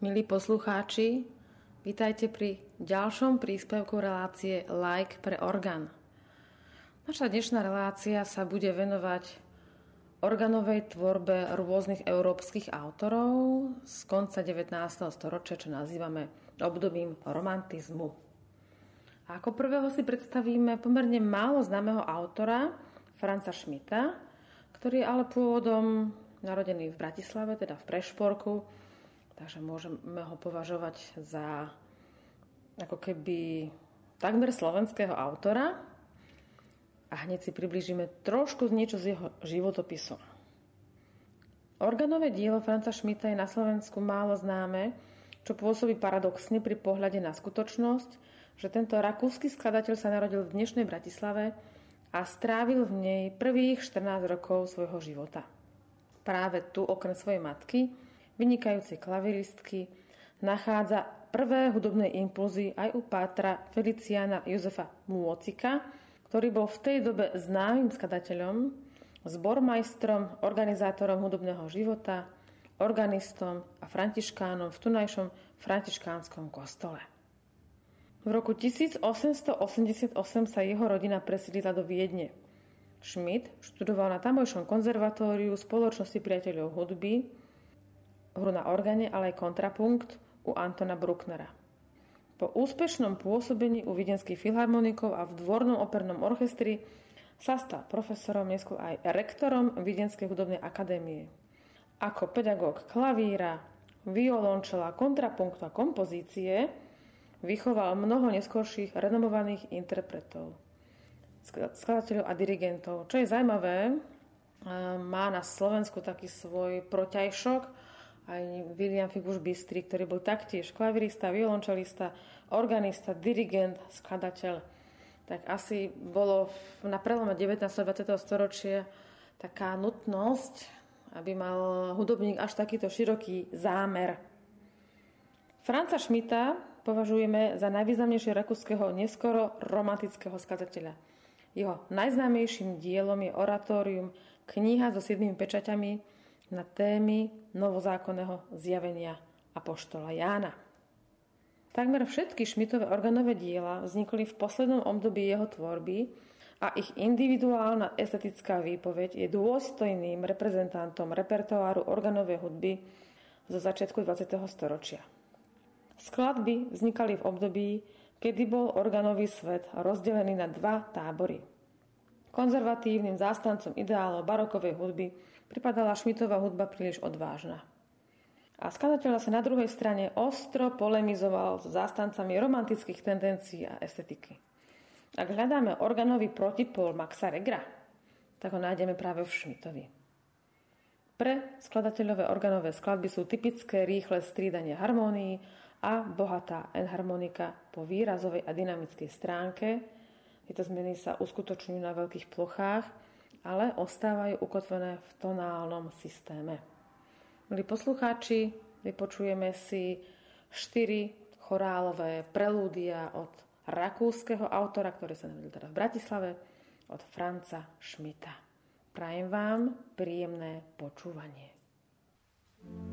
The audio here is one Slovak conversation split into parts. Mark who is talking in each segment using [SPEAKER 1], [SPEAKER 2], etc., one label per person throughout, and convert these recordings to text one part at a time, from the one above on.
[SPEAKER 1] Milí poslucháči, vítajte pri ďalšom príspevku relácie Like pre orgán. Naša dnešná relácia sa bude venovať organovej tvorbe rôznych európskych autorov z konca 19. storočia, čo nazývame obdobím romantizmu. A ako prvého si predstavíme pomerne málo známeho autora, Franca Schmidta, ktorý je ale pôvodom narodený v Bratislave, teda v Prešporku, Takže môžeme ho považovať za ako keby takmer slovenského autora a hneď si približíme trošku niečo z jeho životopisu. Organové dielo Franca Šmita je na Slovensku málo známe, čo pôsobí paradoxne pri pohľade na skutočnosť, že tento rakúsky skladateľ sa narodil v dnešnej Bratislave a strávil v nej prvých 14 rokov svojho života. Práve tu, okrem svojej matky, vynikajúcej klaviristky, nachádza prvé hudobné impulzy aj u pátra Feliciana Jozefa Môcika, ktorý bol v tej dobe známym skladateľom, zbormajstrom, organizátorom hudobného života, organistom a františkánom v tunajšom františkánskom kostole. V roku 1888 sa jeho rodina presilila do Viedne. Schmidt študoval na tamojšom konzervatóriu spoločnosti priateľov hudby hru na organe, ale aj kontrapunkt u Antona Brucknera. Po úspešnom pôsobení u videnských filharmonikov a v dvornom opernom orchestri sa stal profesorom, neskôr aj rektorom Viedenskej hudobnej akadémie. Ako pedagóg klavíra, violončela, kontrapunktu a kompozície vychoval mnoho neskôrších renomovaných interpretov, skladateľov a dirigentov. Čo je zaujímavé, má na Slovensku taký svoj proťajšok, aj William Figuš Bystri, ktorý bol taktiež klavirista, violončelista, organista, dirigent, skladateľ. Tak asi bolo na prelome 19. a 20. storočia taká nutnosť, aby mal hudobník až takýto široký zámer. Franca Šmita považujeme za najvýznamnejšieho rakúskeho neskoro romantického skladateľa. Jeho najznámejším dielom je oratórium Kniha so siedmými pečaťami, na témy novozákonného zjavenia Apoštola Jána. Takmer všetky Šmitové organové diela vznikli v poslednom období jeho tvorby a ich individuálna estetická výpoveď je dôstojným reprezentantom repertoáru organovej hudby zo začiatku 20. storočia. Skladby vznikali v období, kedy bol organový svet rozdelený na dva tábory. Konzervatívnym zástancom ideálov barokovej hudby pripadala Šmitová hudba príliš odvážna. A skladateľ sa na druhej strane ostro polemizoval s zástancami romantických tendencií a estetiky. Ak hľadáme organový protipol Maxa Regra, tak ho nájdeme práve v Šmitovi. Pre skladateľové organové skladby sú typické rýchle strídanie harmónií a bohatá enharmonika po výrazovej a dynamickej stránke. Tieto zmeny sa uskutočňujú na veľkých plochách ale ostávajú ukotvené v tonálnom systéme. Milí poslucháči, vypočujeme si štyri chorálové prelúdia od rakúskeho autora, ktorý sa narodil teda v Bratislave, od Franca Šmita. Prajem vám príjemné počúvanie. thank you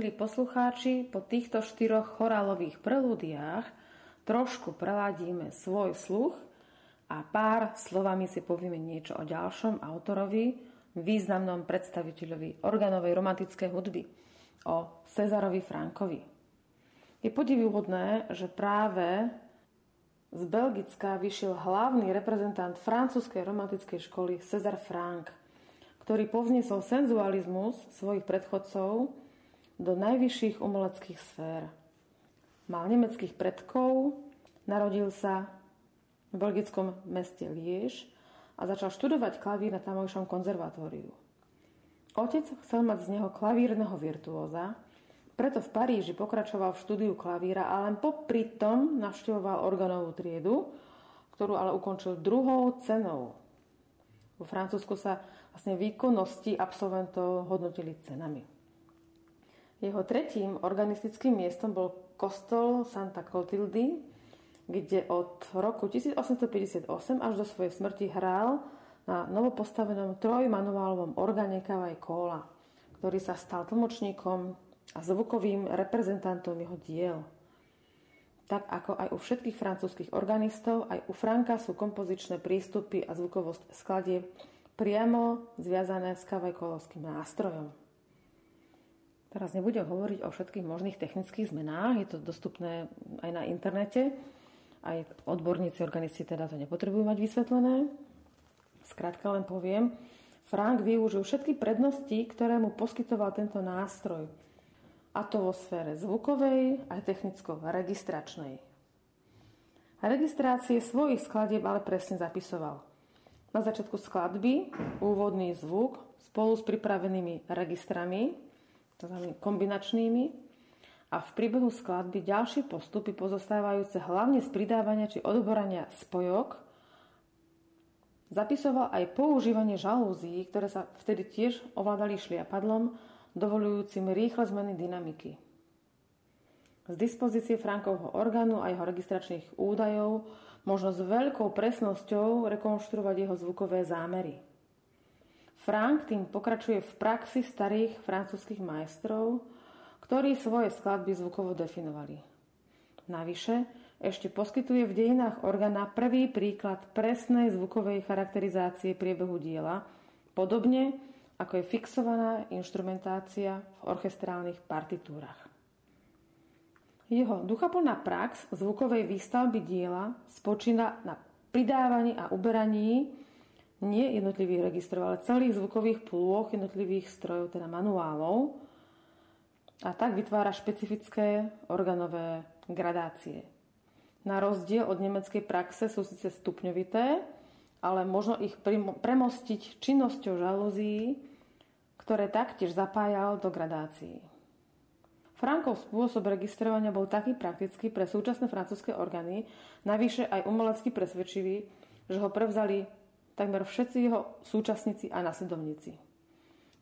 [SPEAKER 1] Milí poslucháči, po týchto štyroch chorálových prelúdiách trošku preladíme svoj sluch a pár slovami si povieme niečo o ďalšom autorovi, významnom predstaviteľovi organovej romantickej hudby, o Cezarovi Frankovi. Je podivuhodné, že práve z Belgicka vyšiel hlavný reprezentant francúzskej romantickej školy Cezar Frank, ktorý povznesol senzualizmus svojich predchodcov do najvyšších umeleckých sfér. Mal nemeckých predkov, narodil sa v belgickom meste Liež a začal študovať klavír na tamojšom konzervatóriu. Otec chcel mať z neho klavírneho virtuóza, preto v Paríži pokračoval v štúdiu klavíra a len popri tom navštevoval organovú triedu, ktorú ale ukončil druhou cenou. Vo Francúzsku sa vlastne výkonnosti absolventov hodnotili cenami. Jeho tretím organistickým miestom bol kostol Santa Clotildy, kde od roku 1858 až do svojej smrti hral na novopostavenom trojmanuálovom orgáne Kavaj Kóla, ktorý sa stal tlmočníkom a zvukovým reprezentantom jeho diel. Tak ako aj u všetkých francúzskych organistov, aj u Franka sú kompozičné prístupy a zvukovosť skladie priamo zviazané s kavajkolovským nástrojom. Teraz nebudem hovoriť o všetkých možných technických zmenách, je to dostupné aj na internete. Aj odborníci, organisti teda to nepotrebujú mať vysvetlené. Skrátka len poviem, Frank využil všetky prednosti, ktoré mu poskytoval tento nástroj. A to vo sfére zvukovej aj technicko-registračnej. Registrácie svojich skladieb ale presne zapisoval. Na začiatku skladby úvodný zvuk spolu s pripravenými registrami tzv. kombinačnými a v priebehu skladby ďalšie postupy pozostávajúce hlavne z pridávania či odborania spojok zapisoval aj používanie žalúzií, ktoré sa vtedy tiež ovládali šliapadlom, dovolujúcim rýchle zmeny dynamiky. Z dispozície Frankovho orgánu a jeho registračných údajov možno s veľkou presnosťou rekonštruovať jeho zvukové zámery – Frank tým pokračuje v praxi starých francúzskych majstrov, ktorí svoje skladby zvukovo definovali. Navyše ešte poskytuje v dejinách organa prvý príklad presnej zvukovej charakterizácie priebehu diela, podobne ako je fixovaná inštrumentácia v orchestrálnych partitúrach. Jeho duchaplná prax zvukovej výstavby diela spočína na pridávaní a uberaní nie jednotlivých registrov, ale celých zvukových plôch jednotlivých strojov, teda manuálov. A tak vytvára špecifické organové gradácie. Na rozdiel od nemeckej praxe sú síce stupňovité, ale možno ich premostiť činnosťou žalúzií, ktoré taktiež zapájal do gradácií. Frankov spôsob registrovania bol taký praktický pre súčasné francúzske orgány, navyše aj umelecky presvedčivý, že ho prevzali takmer všetci jeho súčasníci a nasledovníci.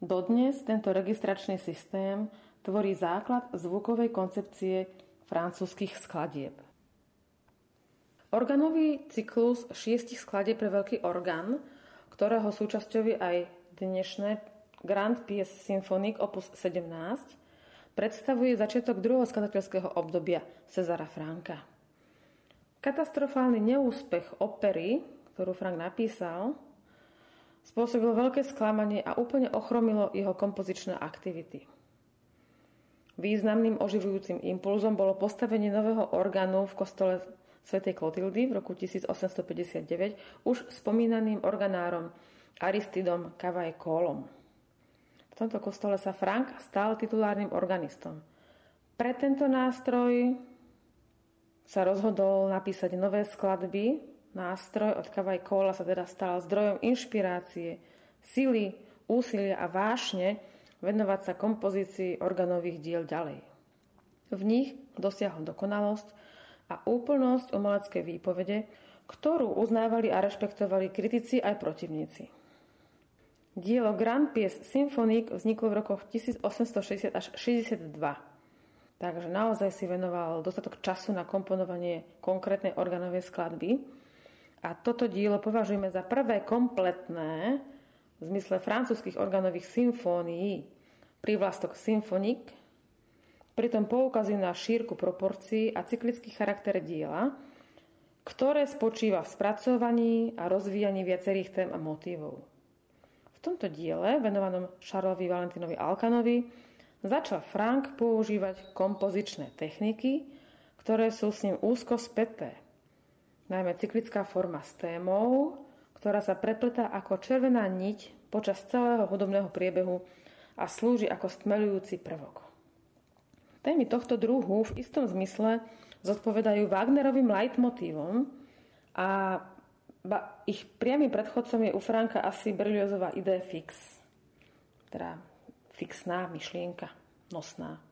[SPEAKER 1] Dodnes tento registračný systém tvorí základ zvukovej koncepcie francúzskych skladieb. Organový cyklus šiestich skladieb pre veľký orgán, ktorého súčasťou je aj dnešné Grand Piece Symphonic opus 17, predstavuje začiatok druhého skladateľského obdobia Cezara Franka. Katastrofálny neúspech opery ktorú Frank napísal, spôsobilo veľké sklamanie a úplne ochromilo jeho kompozičné aktivity. Významným oživujúcim impulzom bolo postavenie nového orgánu v kostole svätej Klotildy v roku 1859 už spomínaným organárom Aristidom Kavaj Kólom. V tomto kostole sa Frank stal titulárnym organistom. Pre tento nástroj sa rozhodol napísať nové skladby Nástroj od Kavaj Kola sa teda stal zdrojom inšpirácie, sily, úsilia a vášne venovať sa kompozícii organových diel ďalej. V nich dosiahol dokonalosť a úplnosť umeleckej výpovede, ktorú uznávali a rešpektovali kritici aj protivníci. Dielo Grand Piece Symphonique vzniklo v rokoch 1860 až 62. Takže naozaj si venoval dostatok času na komponovanie konkrétnej organovej skladby a toto dielo považujeme za prvé kompletné v zmysle francúzskych organových symfónií. Prívlastok symfonik Pritom poukazujú na šírku proporcií a cyklický charakter diela, ktoré spočíva v spracovaní a rozvíjaní viacerých tém a motívov. V tomto diele, venovanom Šarlovi Valentinovi Alkanovi, začal Frank používať kompozičné techniky, ktoré sú s ním úzko späté. Najmä cyklická forma s témou, ktorá sa prepletá ako červená niť počas celého hudobného priebehu a slúži ako stmelujúci prvok. Témy tohto druhu v istom zmysle zodpovedajú Wagnerovým leitmotívom a ich priamým predchodcom je u Franka asi Berliozová idea fix, teda fixná myšlienka, nosná.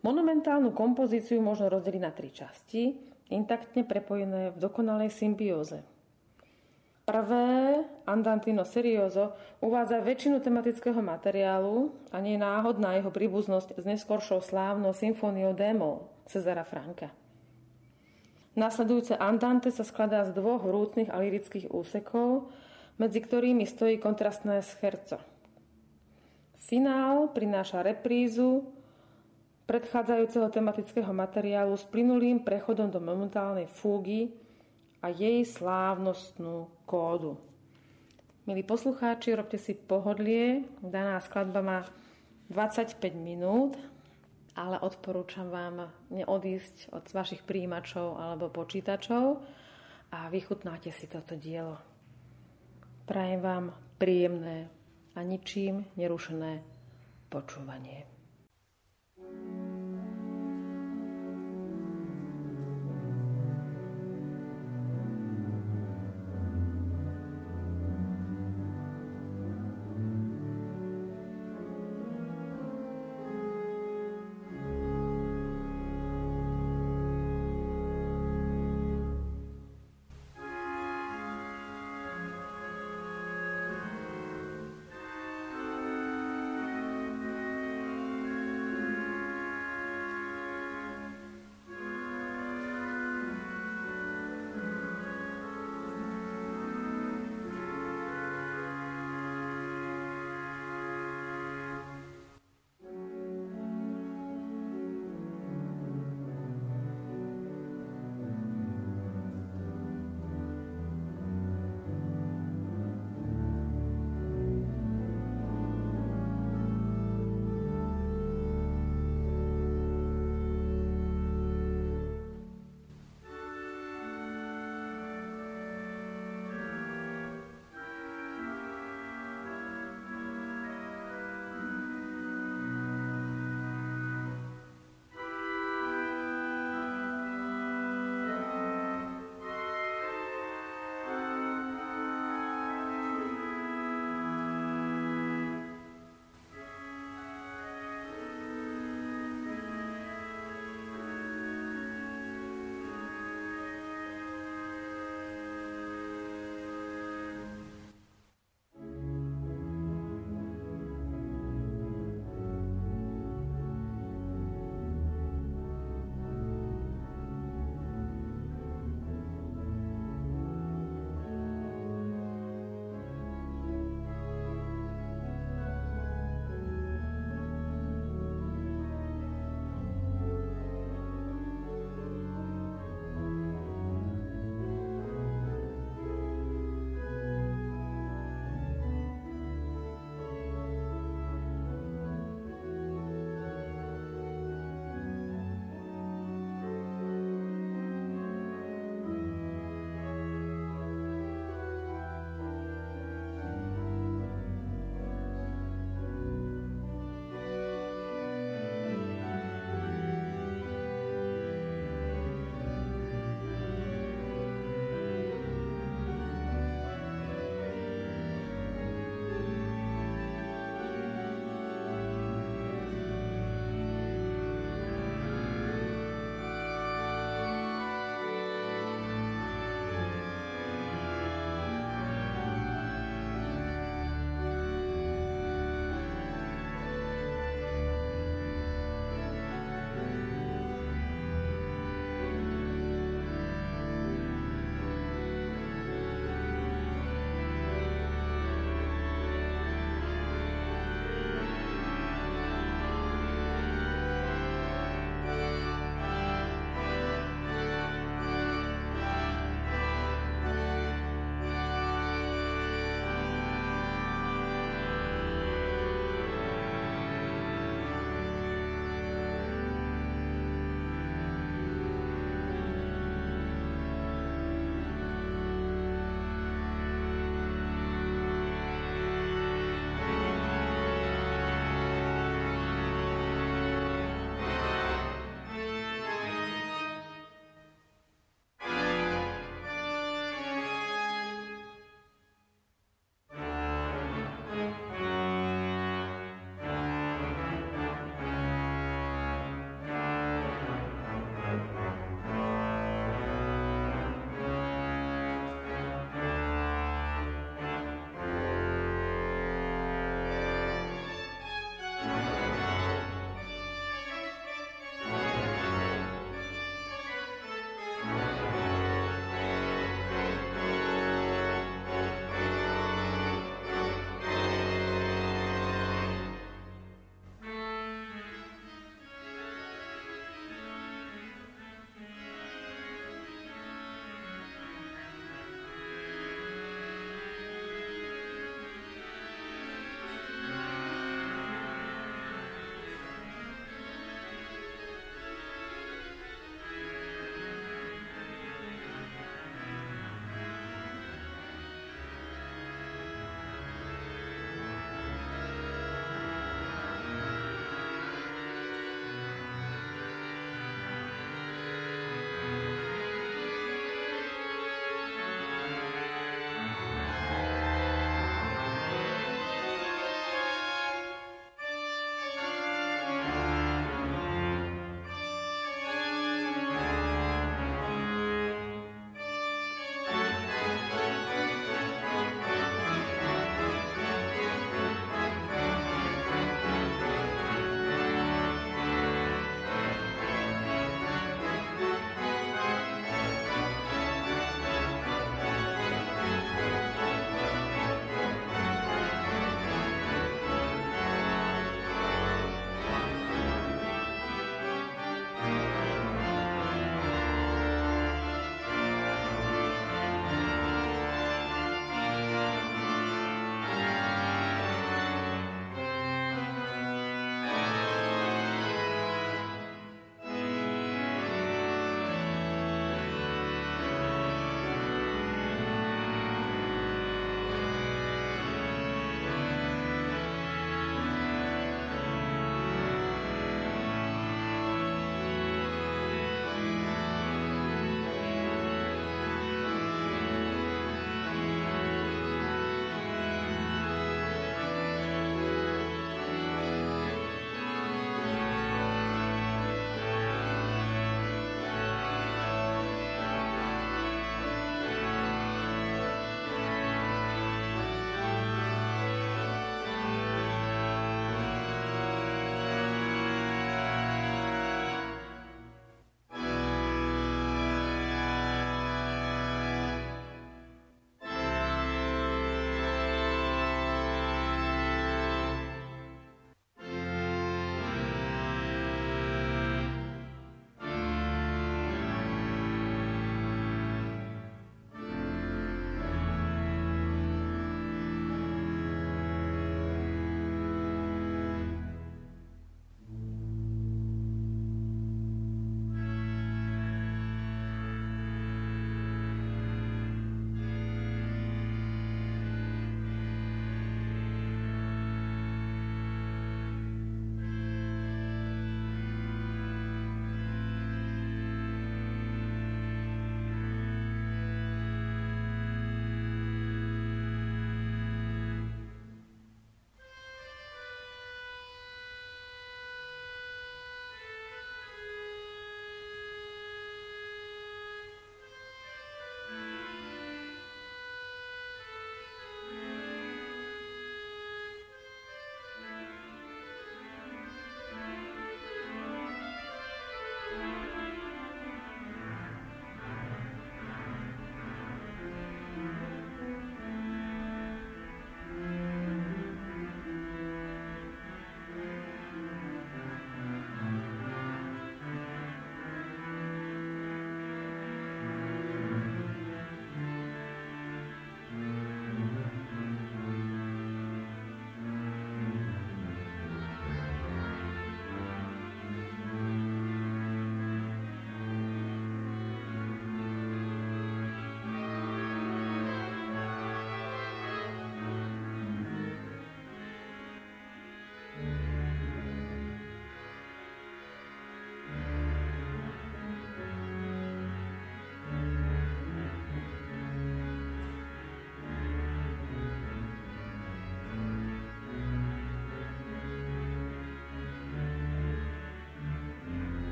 [SPEAKER 1] Monumentálnu kompozíciu možno rozdeliť na tri časti, intaktne prepojené v dokonalej symbióze. Prvé, Andantino Serioso, uvádza väčšinu tematického materiálu a nie je náhodná jeho príbuznosť s neskoršou slávnou symfóniou démol Cezara Franka. Nasledujúce Andante sa skladá z dvoch vrúcnych a lirických úsekov, medzi ktorými stojí kontrastné scherco. Finál prináša reprízu predchádzajúceho tematického materiálu s plynulým prechodom do momentálnej fúgy a jej slávnostnú kódu. Milí poslucháči, robte si pohodlie. Daná skladba má 25 minút, ale odporúčam vám neodísť od vašich príjimačov alebo počítačov a vychutnáte si toto dielo. Prajem vám príjemné a ničím nerušené počúvanie.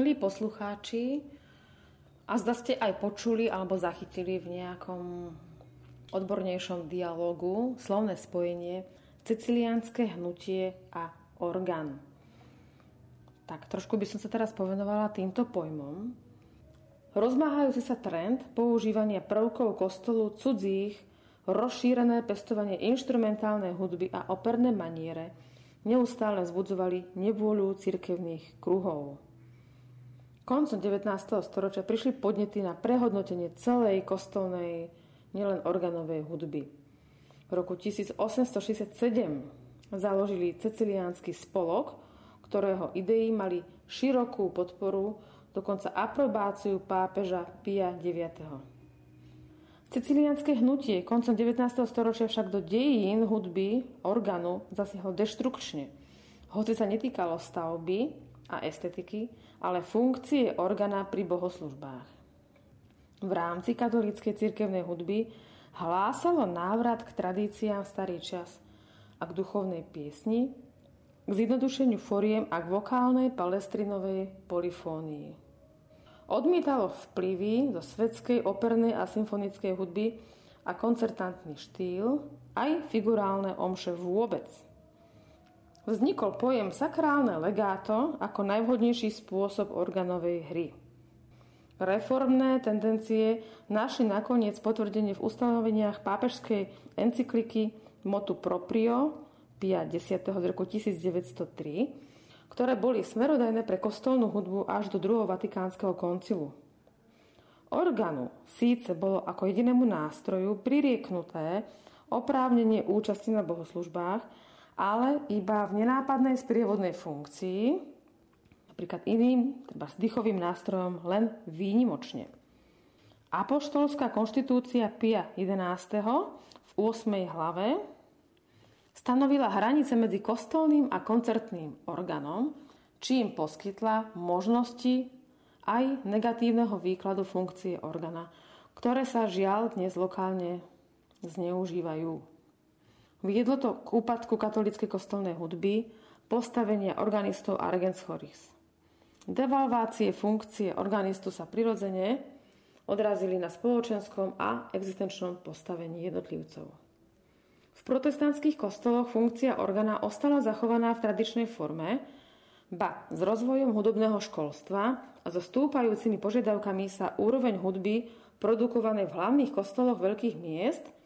[SPEAKER 1] Milí poslucháči, a zda ste aj počuli alebo zachytili v nejakom odbornejšom dialogu slovné spojenie ceciliánske hnutie a orgán. Tak trošku by som sa teraz povenovala týmto pojmom. Rozmáhajúci sa trend používania prvkov kostolu cudzích, rozšírené pestovanie inštrumentálnej hudby a operné maniere neustále vzbudzovali nevôľu cirkevných kruhov. Koncom 19. storočia prišli podnety na prehodnotenie celej kostolnej, nielen organovej hudby. V roku 1867 založili Ceciliánsky spolok, ktorého idei mali širokú podporu, dokonca aprobáciu pápeža Pia IX. Ceciliánske hnutie koncom 19. storočia však do dejín hudby orgánu zasiahlo deštrukčne. Hoci sa netýkalo stavby a estetiky, ale funkcie organa pri bohoslužbách. V rámci katolíckej cirkevnej hudby hlásalo návrat k tradíciám starý čas a k duchovnej piesni, k zjednodušeniu foriem a k vokálnej palestrinovej polifónii. Odmietalo vplyvy zo svetskej opernej a symfonickej hudby a koncertantný štýl, aj figurálne omše vôbec – vznikol pojem sakrálne legáto ako najvhodnejší spôsob organovej hry. Reformné tendencie našli nakoniec potvrdenie v ustanoveniach pápežskej encykliky Motu Proprio Pia 10. z roku 1903, ktoré boli smerodajné pre kostolnú hudbu až do druhého vatikánskeho koncilu. Organu síce bolo ako jedinému nástroju pririeknuté oprávnenie účasti na bohoslužbách, ale iba v nenápadnej sprievodnej funkcii, napríklad iným, treba s dýchovým nástrojom, len výnimočne. Apoštolská konštitúcia Pia 11. v 8. hlave stanovila hranice medzi kostolným a koncertným orgánom, čím poskytla možnosti aj negatívneho výkladu funkcie orgána, ktoré sa žiaľ dnes lokálne zneužívajú. Viedlo to k úpadku katolíckej kostolnej hudby, postavenia organistov a regents choris. Devalvácie funkcie organistu sa prirodzene odrazili na spoločenskom a existenčnom postavení jednotlivcov. V protestantských kostoloch funkcia organa ostala zachovaná v tradičnej forme, ba s rozvojom hudobného školstva a so stúpajúcimi požiadavkami sa úroveň hudby produkovanej v hlavných kostoloch veľkých miest –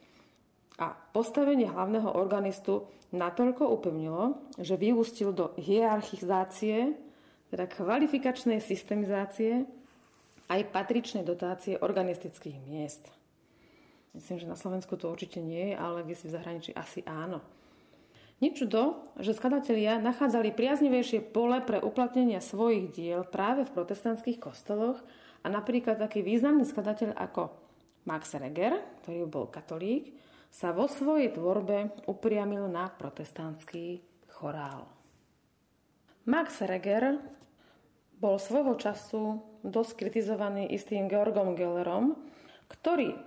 [SPEAKER 1] a postavenie hlavného organistu natoľko upevnilo, že vyústil do hierarchizácie, teda kvalifikačnej systemizácie aj patričnej dotácie organistických miest. Myslím, že na Slovensku to určite nie je, ale kde si v zahraničí asi áno. Ničudo, že skladatelia nachádzali priaznivejšie pole pre uplatnenie svojich diel práve v protestantských kostoloch a napríklad taký významný skladateľ ako Max Reger, ktorý bol katolík, sa vo svojej tvorbe upriamil na protestantský chorál. Max Reger bol svojho času dosť kritizovaný istým Georgom Gellerom, ktorý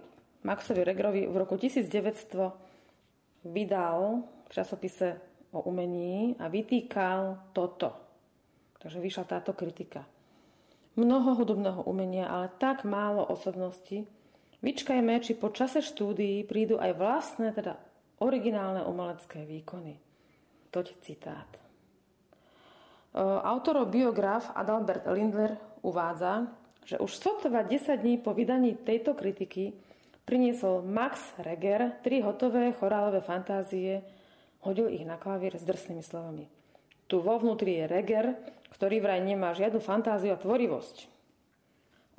[SPEAKER 1] Maxovi Regerovi v roku 1900 vydal v časopise o umení a vytýkal toto. Takže vyšla táto kritika. Mnoho hudobného umenia, ale tak málo osobnosti, Vyčkajme, či po čase štúdií prídu aj vlastné, teda originálne umelecké výkony. Toť citát. E, autorov biograf Adalbert Lindler uvádza, že už sotva 10 dní po vydaní tejto kritiky priniesol Max Reger tri hotové chorálové fantázie, hodil ich na klavír s drsnými slovami. Tu vo vnútri je Reger, ktorý vraj nemá žiadnu fantáziu a tvorivosť.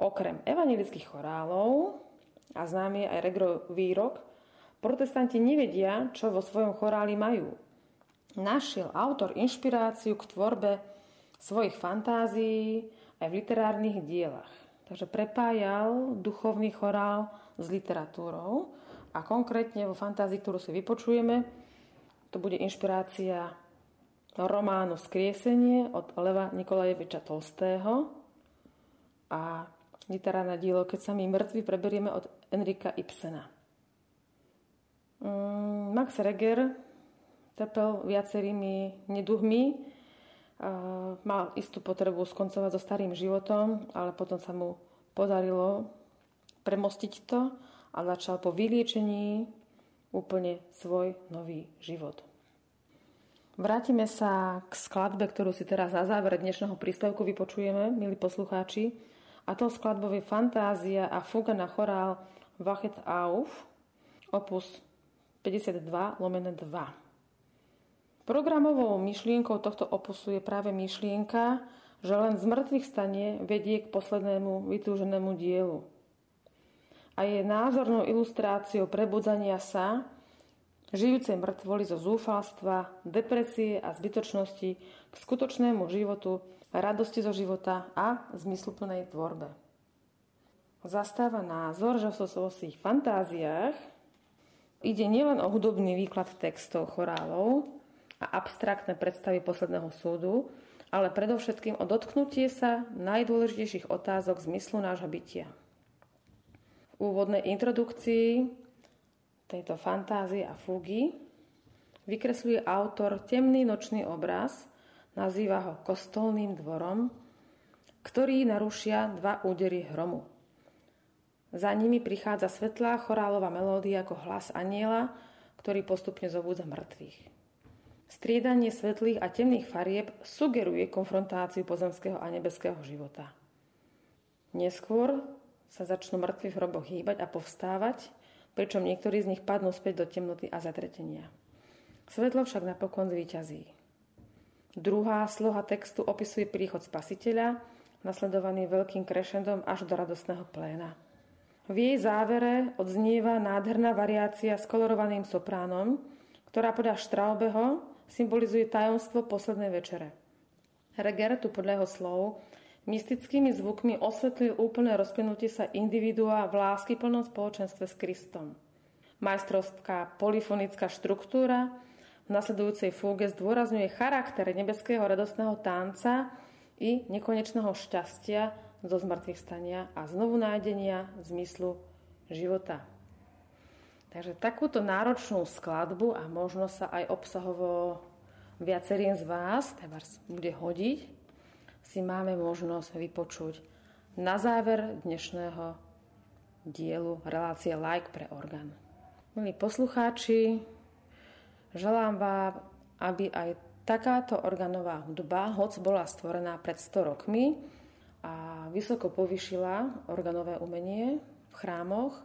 [SPEAKER 1] Okrem evangelických chorálov a známy aj Regrov výrok, protestanti nevedia, čo vo svojom choráli majú. Našiel autor inšpiráciu k tvorbe svojich fantázií aj v literárnych dielach. Takže prepájal duchovný chorál s literatúrou a konkrétne vo fantázii, ktorú si vypočujeme, to bude inšpirácia románu Skriesenie od Leva Nikolajeviča Tolstého a literárne dielo Keď sa my mŕtvi preberieme od Enrika Ibsena. Mm, Max Reger trpel viacerými neduhmi mal istú potrebu skoncovať so starým životom, ale potom sa mu podarilo premostiť to a začal po vyliečení úplne svoj nový život. Vrátime sa k skladbe, ktorú si teraz na záver dnešného príspevku vypočujeme, milí poslucháči. A to skladbou je Fantázia a Fuga na chorál Wachet auf, opus 52 lomené 2. Programovou myšlienkou tohto opusu je práve myšlienka, že len z mŕtvych stane vedie k poslednému vytúženému dielu. A je názornou ilustráciou prebudzania sa žijúcej mŕtvoli zo zúfalstva, depresie a zbytočnosti k skutočnému životu, radosti zo života a zmysluplnej tvorbe. Zastáva názor, že v svojich fantáziách ide nielen o hudobný výklad textov chorálov a abstraktné predstavy posledného súdu, ale predovšetkým o dotknutie sa najdôležitejších otázok zmyslu nášho bytia. V úvodnej introdukcii tejto fantázie a fúgy vykresľuje autor temný nočný obraz, nazýva ho kostolným dvorom, ktorý narušia dva údery hromu. Za nimi prichádza svetlá chorálová melódia ako hlas aniela, ktorý postupne zobúdza mŕtvych. Striedanie svetlých a temných farieb sugeruje konfrontáciu pozemského a nebeského života. Neskôr sa začnú mŕtvi v hroboch hýbať a povstávať pričom niektorí z nich padnú späť do temnoty a zatretenia. Svetlo však napokon zvíťazí. Druhá sloha textu opisuje príchod spasiteľa, nasledovaný veľkým krešendom až do radostného pléna. V jej závere odznieva nádherná variácia s kolorovaným sopránom, ktorá podľa Štraubeho symbolizuje tajomstvo poslednej večere. Reger tu podľa jeho slov mystickými zvukmi osvetlil úplné rozplynutie sa individua v lásky plnom spoločenstve s Kristom. Majstrovská polyfonická štruktúra v nasledujúcej fúge zdôrazňuje charakter nebeského radostného tanca i nekonečného šťastia zo zmrtvých stania a znovu nájdenia zmyslu života. Takže takúto náročnú skladbu a možno sa aj obsahovo viacerým z vás bude hodiť, si máme možnosť vypočuť na záver dnešného dielu relácie Like pre orgán. Milí poslucháči, želám vám, aby aj takáto organová hudba, hoc bola stvorená pred 100 rokmi a vysoko povyšila organové umenie v chrámoch,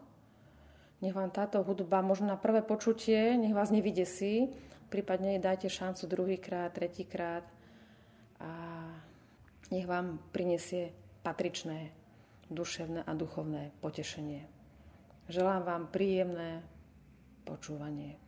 [SPEAKER 1] nech vám táto hudba možno na prvé počutie, nech vás nevydesí, prípadne dajte šancu druhýkrát, tretíkrát a nech vám prinesie patričné duševné a duchovné potešenie. Želám vám príjemné počúvanie.